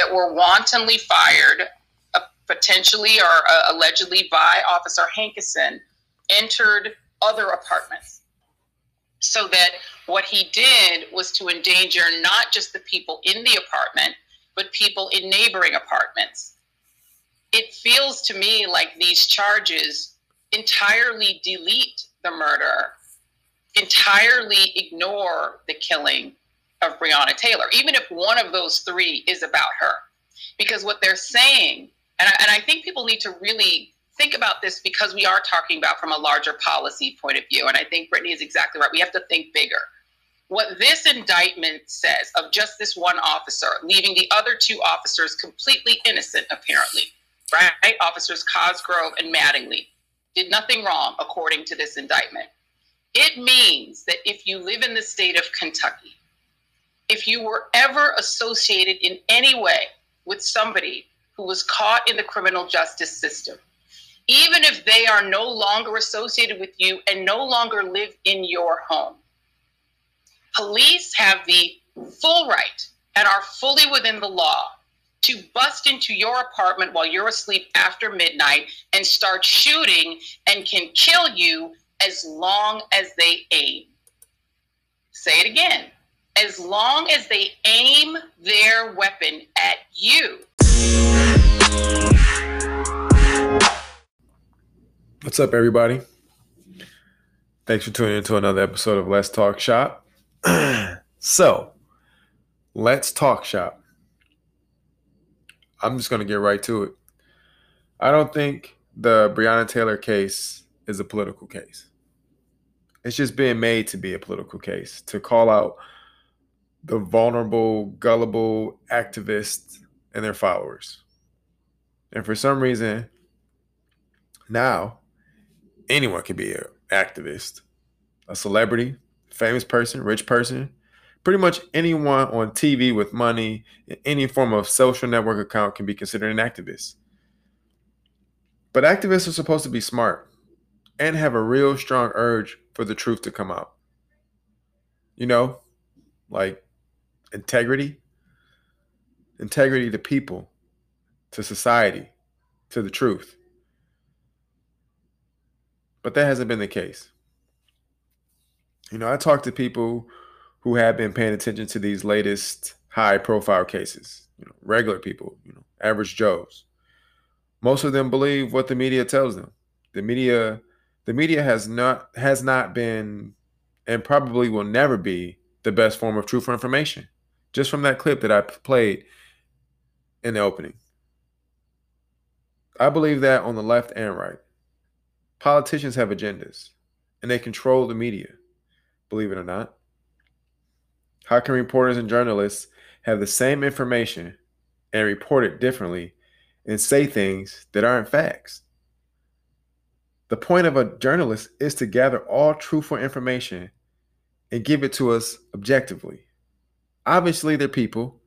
that were wantonly fired, uh, potentially or uh, allegedly by Officer Hankison, entered other apartments. So that what he did was to endanger not just the people in the apartment, but people in neighboring apartments. It feels to me like these charges entirely delete the murder, entirely ignore the killing of Breonna Taylor, even if one of those three is about her. Because what they're saying, and I, and I think people need to really think about this because we are talking about from a larger policy point of view. And I think Brittany is exactly right. We have to think bigger. What this indictment says of just this one officer, leaving the other two officers completely innocent, apparently, right? Officers Cosgrove and Mattingly did nothing wrong, according to this indictment. It means that if you live in the state of Kentucky, if you were ever associated in any way with somebody who was caught in the criminal justice system, even if they are no longer associated with you and no longer live in your home, police have the full right and are fully within the law to bust into your apartment while you're asleep after midnight and start shooting and can kill you as long as they aim. Say it again. As long as they aim their weapon at you. What's up, everybody? Thanks for tuning into another episode of Let's Talk Shop. so, let's talk shop. I'm just going to get right to it. I don't think the Breonna Taylor case is a political case. It's just being made to be a political case to call out the vulnerable, gullible activists and their followers. And for some reason, now anyone can be an activist, a celebrity, famous person, rich person, pretty much anyone on TV with money any form of social network account can be considered an activist. But activists are supposed to be smart and have a real strong urge for the truth to come out. You know, like integrity, integrity to people, to society, to the truth. But that hasn't been the case. You know, I talk to people who have been paying attention to these latest high profile cases, you know, regular people, you know, average Joes. Most of them believe what the media tells them. The media the media has not has not been and probably will never be the best form of truthful information. Just from that clip that I played in the opening. I believe that on the left and right. Politicians have agendas and they control the media, believe it or not. How can reporters and journalists have the same information and report it differently and say things that aren't facts? The point of a journalist is to gather all truthful information and give it to us objectively. Obviously, they're people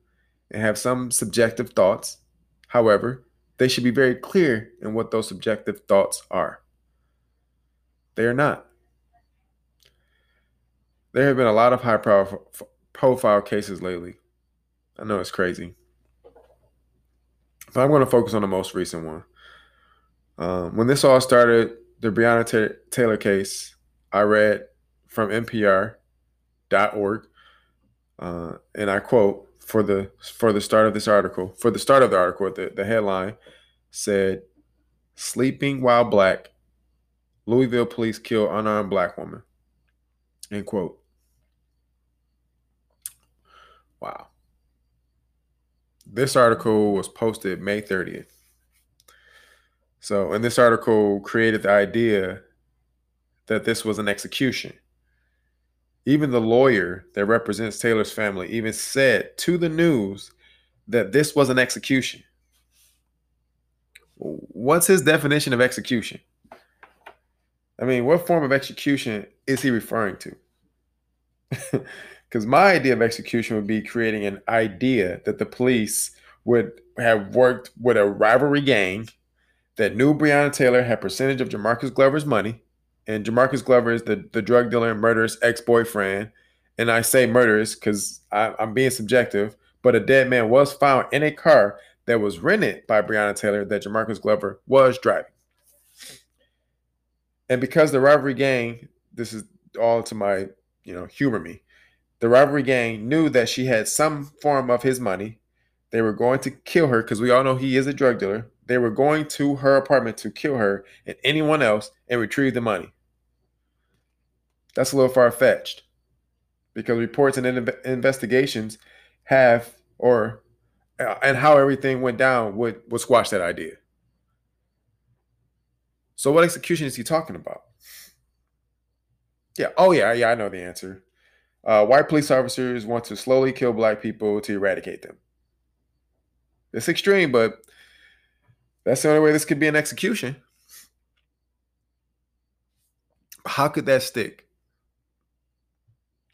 and have some subjective thoughts. However, they should be very clear in what those subjective thoughts are. They are not. There have been a lot of high profile cases lately. I know it's crazy. But I'm going to focus on the most recent one. Um, when this all started, the Breonna Taylor case, I read from NPR.org, uh, and I quote for the for the start of this article. For the start of the article, the, the headline said, "Sleeping while black Louisville police kill unarmed black woman. End quote. Wow. This article was posted May 30th. So, and this article created the idea that this was an execution. Even the lawyer that represents Taylor's family even said to the news that this was an execution. What's his definition of execution? I mean, what form of execution is he referring to? Because my idea of execution would be creating an idea that the police would have worked with a rivalry gang that knew Breonna Taylor had percentage of Jamarcus Glover's money, and Jamarcus Glover is the, the drug dealer and murderous ex-boyfriend. And I say murderous because I'm being subjective, but a dead man was found in a car that was rented by Breonna Taylor that Jamarcus Glover was driving. And because the rivalry gang, this is all to my, you know, humor me. The rivalry gang knew that she had some form of his money. They were going to kill her because we all know he is a drug dealer. They were going to her apartment to kill her and anyone else and retrieve the money. That's a little far fetched because reports and investigations have, or uh, and how everything went down would would squash that idea. So what execution is he talking about? Yeah. Oh yeah. Yeah. I know the answer. Uh, white police officers want to slowly kill black people to eradicate them. It's extreme, but that's the only way this could be an execution. How could that stick?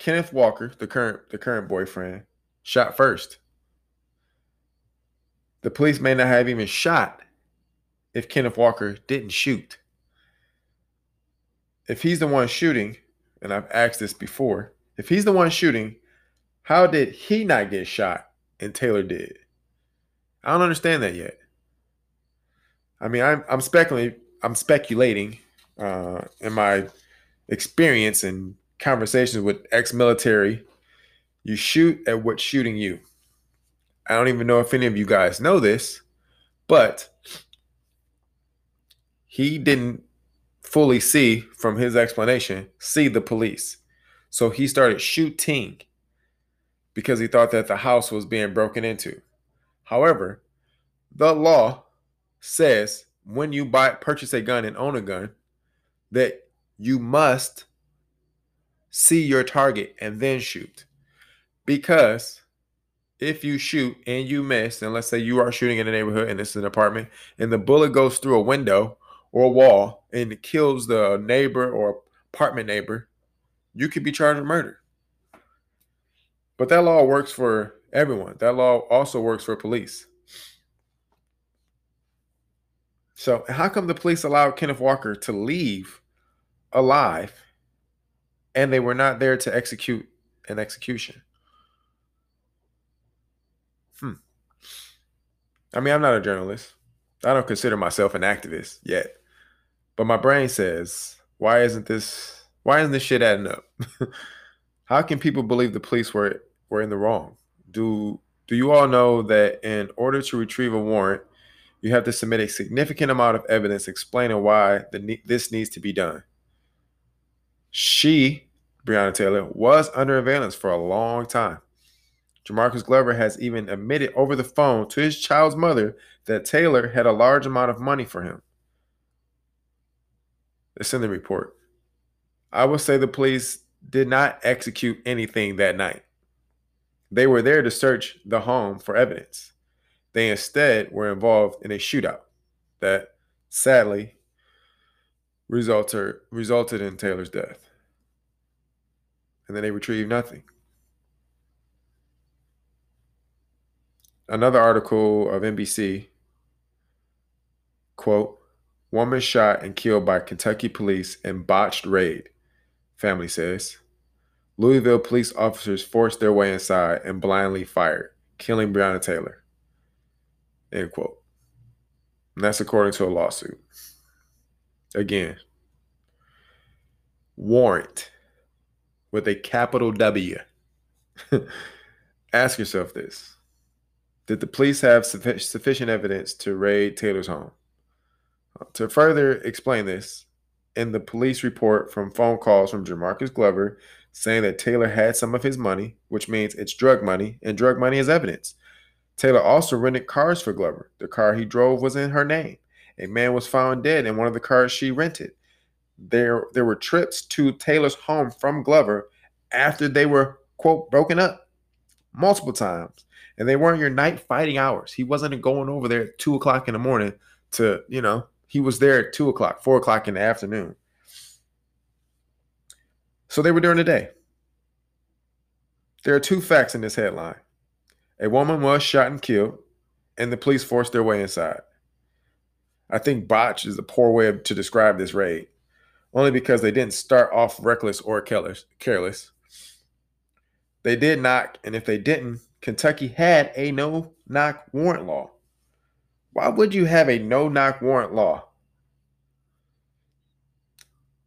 Kenneth Walker, the current the current boyfriend, shot first. The police may not have even shot if Kenneth Walker didn't shoot. If he's the one shooting, and I've asked this before, if he's the one shooting, how did he not get shot and Taylor did? I don't understand that yet. I mean, I'm I'm speculating. I'm speculating uh, in my experience and conversations with ex-military. You shoot at what's shooting you. I don't even know if any of you guys know this, but he didn't fully see from his explanation see the police. So he started shooting because he thought that the house was being broken into. However, the law says when you buy purchase a gun and own a gun that you must see your target and then shoot. Because if you shoot and you miss, and let's say you are shooting in a neighborhood and it's an apartment, and the bullet goes through a window or a wall and kills the neighbor or apartment neighbor, you could be charged with murder. But that law works for everyone. That law also works for police. So, how come the police allowed Kenneth Walker to leave alive and they were not there to execute an execution? Hmm. I mean, I'm not a journalist. I don't consider myself an activist yet. But my brain says, why isn't this why isn't this shit adding up? How can people believe the police were were in the wrong? Do do you all know that in order to retrieve a warrant, you have to submit a significant amount of evidence explaining why the, this needs to be done. She, Breonna Taylor, was under surveillance for a long time. Jamarcus Glover has even admitted over the phone to his child's mother that Taylor had a large amount of money for him. It's in the report. I would say the police did not execute anything that night. They were there to search the home for evidence. They instead were involved in a shootout that sadly resulted resulted in Taylor's death. And then they retrieved nothing. Another article of NBC quote Woman shot and killed by Kentucky police in botched raid, family says. Louisville police officers forced their way inside and blindly fired, killing Breonna Taylor. End quote. And that's according to a lawsuit. Again, warrant with a capital W. Ask yourself this Did the police have sufficient evidence to raid Taylor's home? Uh, to further explain this, in the police report from phone calls from Jamarcus Glover saying that Taylor had some of his money, which means it's drug money, and drug money is evidence. Taylor also rented cars for Glover. The car he drove was in her name. A man was found dead in one of the cars she rented. There, there were trips to Taylor's home from Glover after they were, quote, broken up multiple times. And they weren't your night fighting hours. He wasn't going over there at two o'clock in the morning to, you know, he was there at two o'clock, four o'clock in the afternoon. So they were during the day. There are two facts in this headline a woman was shot and killed, and the police forced their way inside. I think botch is a poor way to describe this raid, only because they didn't start off reckless or careless. They did knock, and if they didn't, Kentucky had a no knock warrant law. Why would you have a no knock warrant law?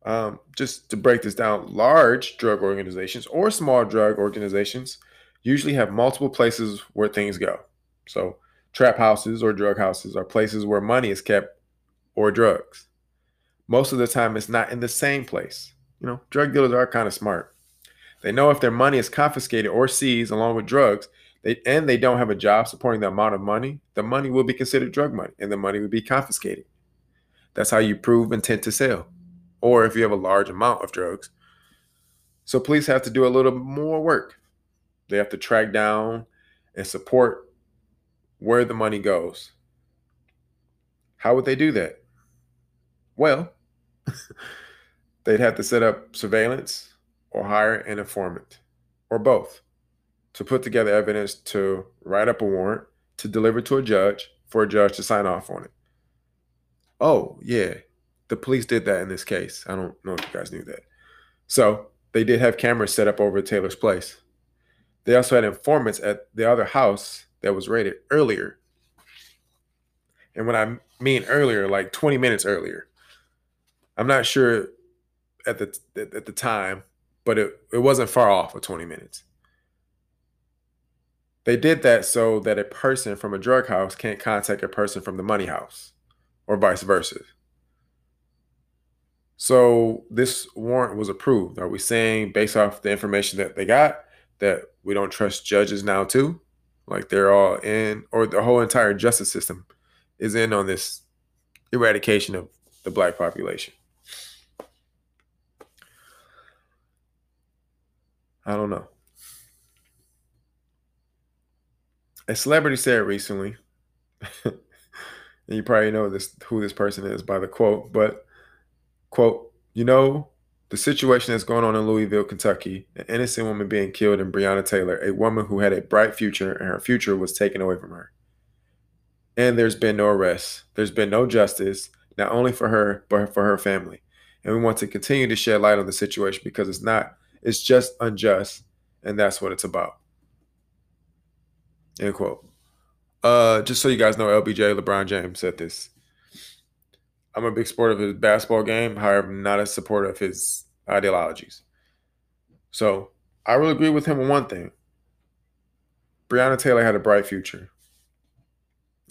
Um, just to break this down, large drug organizations or small drug organizations usually have multiple places where things go. So, trap houses or drug houses are places where money is kept or drugs. Most of the time, it's not in the same place. You know, drug dealers are kind of smart. They know if their money is confiscated or seized along with drugs, they, and they don't have a job supporting the amount of money, the money will be considered drug money and the money will be confiscated. That's how you prove intent to sell, or if you have a large amount of drugs. So police have to do a little more work. They have to track down and support where the money goes. How would they do that? Well, they'd have to set up surveillance or hire an informant or both to put together evidence to write up a warrant to deliver to a judge for a judge to sign off on it. Oh, yeah. The police did that in this case. I don't know if you guys knew that. So they did have cameras set up over Taylor's place. They also had informants at the other house that was rated earlier. And when I mean earlier, like 20 minutes earlier. I'm not sure at the at the time, but it, it wasn't far off of 20 minutes. They did that so that a person from a drug house can't contact a person from the money house or vice versa. So this warrant was approved. Are we saying based off the information that they got that we don't trust judges now too? Like they're all in or the whole entire justice system is in on this eradication of the black population. I don't know. a celebrity said recently, and you probably know this who this person is by the quote, but quote, you know, the situation that's going on in Louisville, Kentucky, an innocent woman being killed in Breonna Taylor, a woman who had a bright future and her future was taken away from her. And there's been no arrest. There's been no justice, not only for her, but for her family. And we want to continue to shed light on the situation because it's not, it's just unjust. And that's what it's about. End quote. Uh, just so you guys know, LBJ, LeBron James said this. I'm a big supporter of his basketball game, however, I'm not a supporter of his ideologies. So I will agree with him on one thing. Breonna Taylor had a bright future.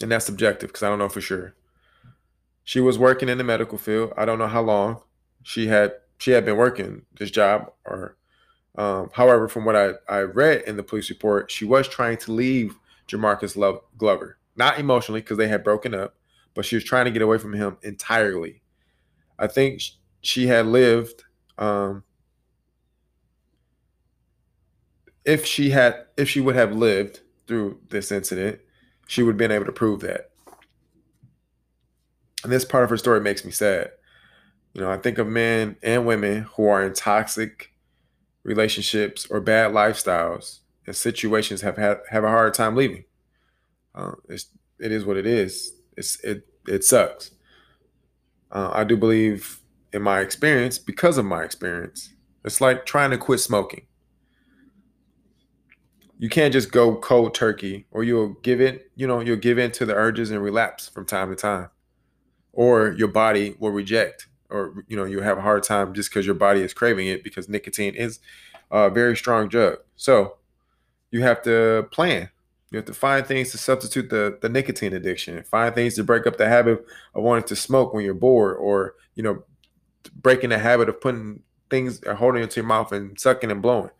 And that's subjective because I don't know for sure. She was working in the medical field. I don't know how long she had she had been working this job or um, however, from what I, I read in the police report, she was trying to leave Jamarcus Love, Glover, not emotionally because they had broken up, but she was trying to get away from him entirely. I think she had lived. Um, if she had, if she would have lived through this incident, she would have been able to prove that. And this part of her story makes me sad. You know, I think of men and women who are in toxic relationships, or bad lifestyles and situations have had have a hard time leaving. Uh, it's it is what it is. It's it it sucks. Uh, I do believe in my experience, because of my experience, it's like trying to quit smoking. You can't just go cold turkey, or you'll give it. You know, you'll give in to the urges and relapse from time to time, or your body will reject or you know you have a hard time just because your body is craving it because nicotine is a very strong drug. So you have to plan. You have to find things to substitute the, the nicotine addiction. Find things to break up the habit of wanting to smoke when you're bored, or you know, breaking the habit of putting things uh, holding into your mouth and sucking and blowing.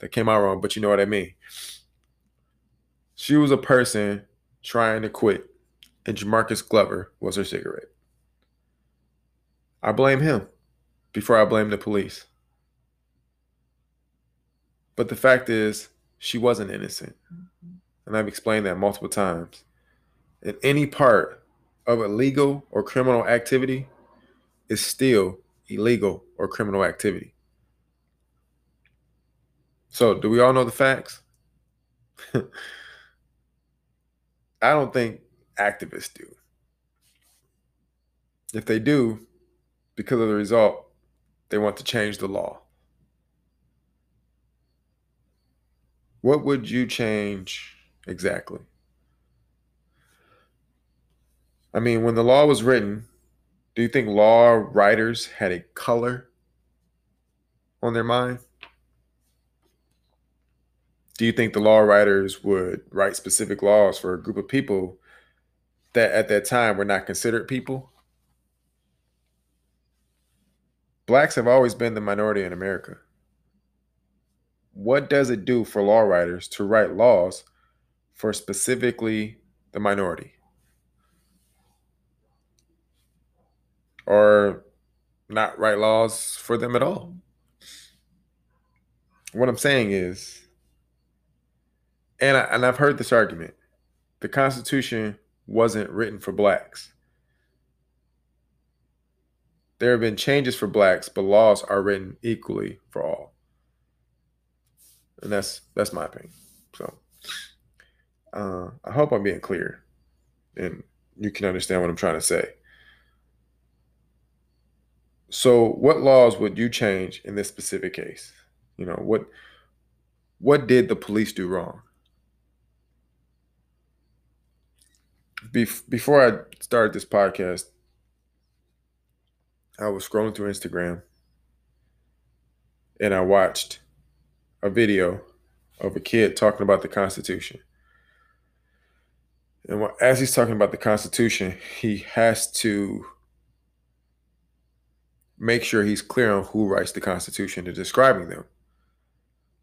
That came out wrong, but you know what I mean. She was a person trying to quit, and Jamarcus Glover was her cigarette. I blame him before I blame the police. But the fact is, she wasn't innocent. And I've explained that multiple times. And any part of illegal or criminal activity is still illegal or criminal activity. So, do we all know the facts? I don't think activists do. If they do, because of the result, they want to change the law. What would you change exactly? I mean, when the law was written, do you think law writers had a color on their mind? Do you think the law writers would write specific laws for a group of people that at that time were not considered people? Blacks have always been the minority in America. What does it do for law writers to write laws for specifically the minority? Or not write laws for them at all? What I'm saying is, and I, and I've heard this argument. The Constitution wasn't written for blacks. There have been changes for blacks, but laws are written equally for all. And that's that's my opinion. So uh, I hope I'm being clear and you can understand what I'm trying to say. So what laws would you change in this specific case? You know, what what did the police do wrong? Bef- before I started this podcast, I was scrolling through Instagram and I watched a video of a kid talking about the Constitution. And as he's talking about the Constitution, he has to make sure he's clear on who writes the Constitution and describing them.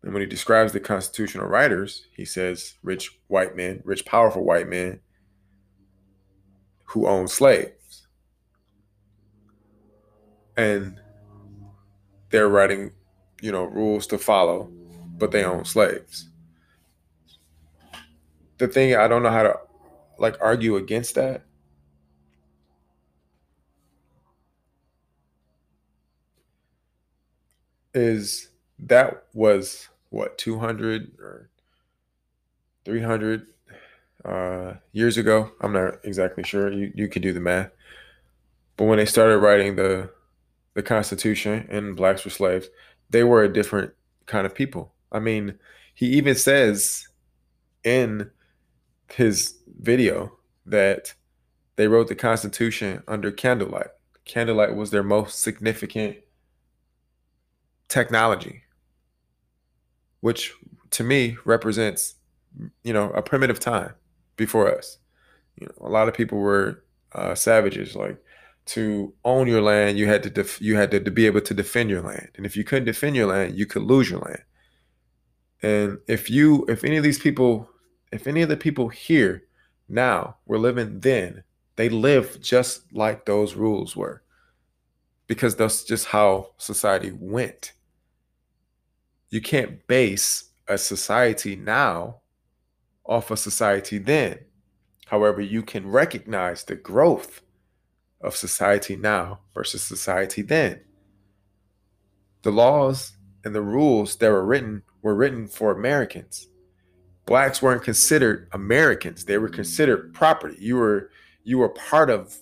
And when he describes the constitutional writers, he says rich white men, rich, powerful white men who own slaves. And they're writing, you know, rules to follow, but they own slaves. The thing I don't know how to like argue against that is that was what 200 or 300 uh, years ago. I'm not exactly sure. You you could do the math. But when they started writing the the Constitution and blacks were slaves, they were a different kind of people. I mean, he even says in his video that they wrote the Constitution under candlelight. Candlelight was their most significant technology which to me represents, you know, a primitive time before us. You know, a lot of people were uh, savages. Like to own your land, you had to def- you had to, to be able to defend your land, and if you couldn't defend your land, you could lose your land. And if you, if any of these people, if any of the people here now were living then, they live just like those rules were, because that's just how society went you can't base a society now off a society then. However, you can recognize the growth of society now versus society then. The laws and the rules that were written were written for Americans. Blacks weren't considered Americans. They were mm. considered property. You were you were part of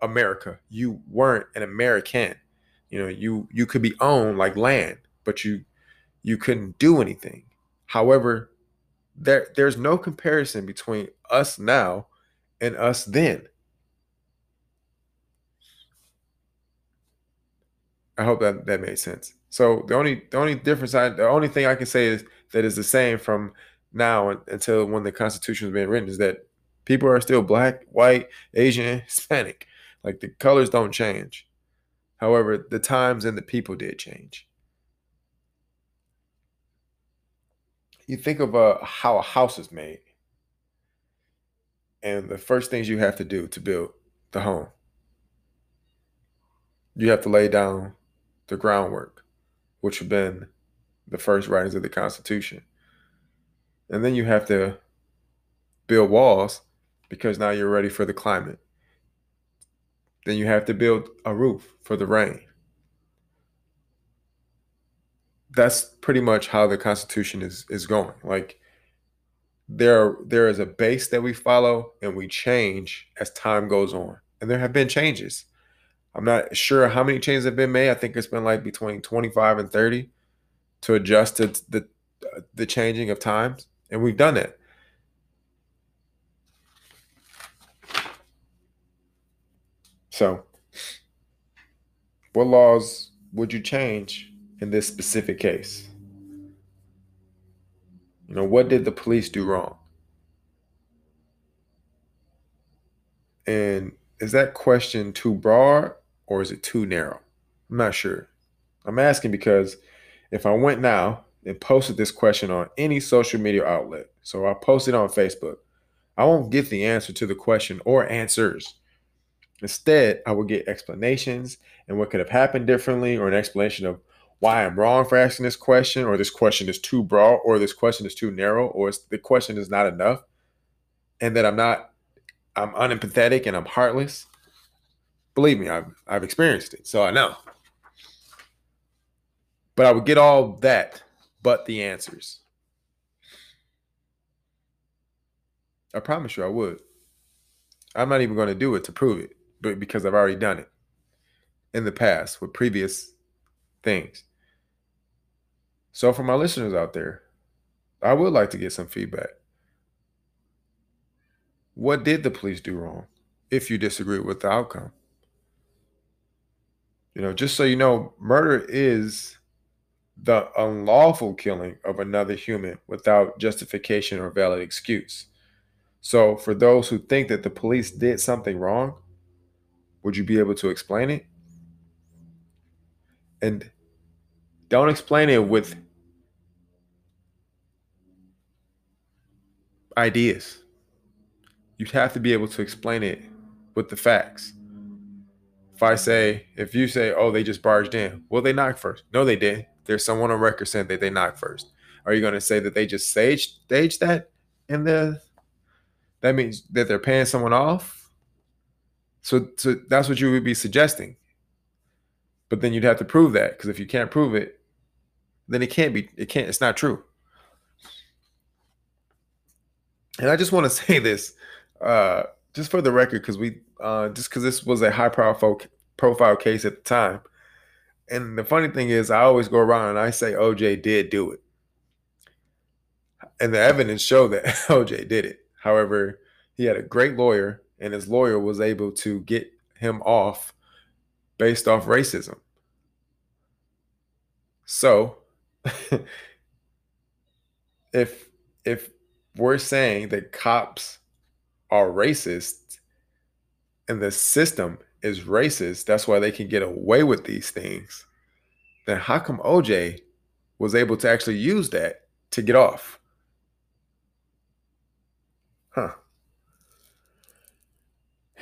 America. You weren't an American. You know, you you could be owned like land, but you you couldn't do anything. However, there there's no comparison between us now and us then. I hope that that made sense. So the only the only difference I the only thing I can say is that is the same from now until when the Constitution was being written is that people are still black, white, Asian, Hispanic. Like the colors don't change. However, the times and the people did change. you think of uh, how a house is made and the first things you have to do to build the home you have to lay down the groundwork which have been the first writings of the constitution and then you have to build walls because now you're ready for the climate then you have to build a roof for the rain that's pretty much how the Constitution is is going. Like there there is a base that we follow and we change as time goes on. And there have been changes. I'm not sure how many changes have been made. I think it's been like between 25 and 30 to adjust to the the changing of times, and we've done it. So, what laws would you change in this specific case? You know, what did the police do wrong? And is that question too broad or is it too narrow? I'm not sure. I'm asking because if I went now and posted this question on any social media outlet, so I posted on Facebook, I won't get the answer to the question or answers. Instead, I will get explanations and what could have happened differently, or an explanation of why I'm wrong for asking this question, or this question is too broad, or this question is too narrow, or the question is not enough, and that I'm not, I'm unempathetic and I'm heartless. Believe me, I've I've experienced it, so I know. But I would get all that, but the answers. I promise you, I would. I'm not even going to do it to prove it but because I've already done it in the past with previous things. So for my listeners out there, I would like to get some feedback. What did the police do wrong if you disagree with the outcome? You know, just so you know, murder is the unlawful killing of another human without justification or valid excuse. So, for those who think that the police did something wrong, would you be able to explain it? And don't explain it with ideas. You'd have to be able to explain it with the facts. If I say, if you say, oh, they just barged in, well, they knocked first. No, they didn't. There's someone on record saying that they knocked first. Are you going to say that they just staged, staged that in the, that means that they're paying someone off? So, so that's what you would be suggesting. But then you'd have to prove that because if you can't prove it, then it can't be. It can't. It's not true. And I just want to say this, uh, just for the record, because we, uh, just because this was a high profile profile case at the time. And the funny thing is, I always go around and I say OJ did do it, and the evidence showed that OJ did it. However, he had a great lawyer and his lawyer was able to get him off based off racism. So, if if we're saying that cops are racist and the system is racist, that's why they can get away with these things. Then how come OJ was able to actually use that to get off? Huh.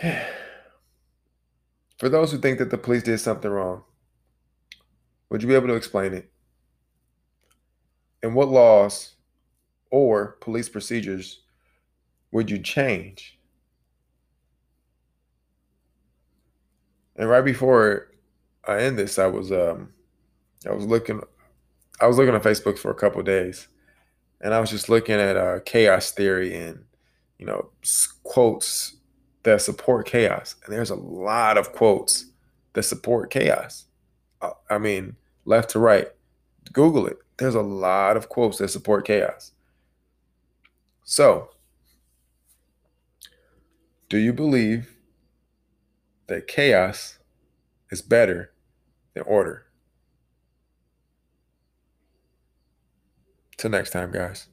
For those who think that the police did something wrong, would you be able to explain it? And what laws or police procedures would you change? And right before I end this, I was um I was looking I was looking on Facebook for a couple days and I was just looking at uh, chaos theory and you know quotes that support chaos. And there's a lot of quotes that support chaos. Uh, I mean, left to right. Google it. There's a lot of quotes that support chaos. So, do you believe that chaos is better than order? Till next time, guys.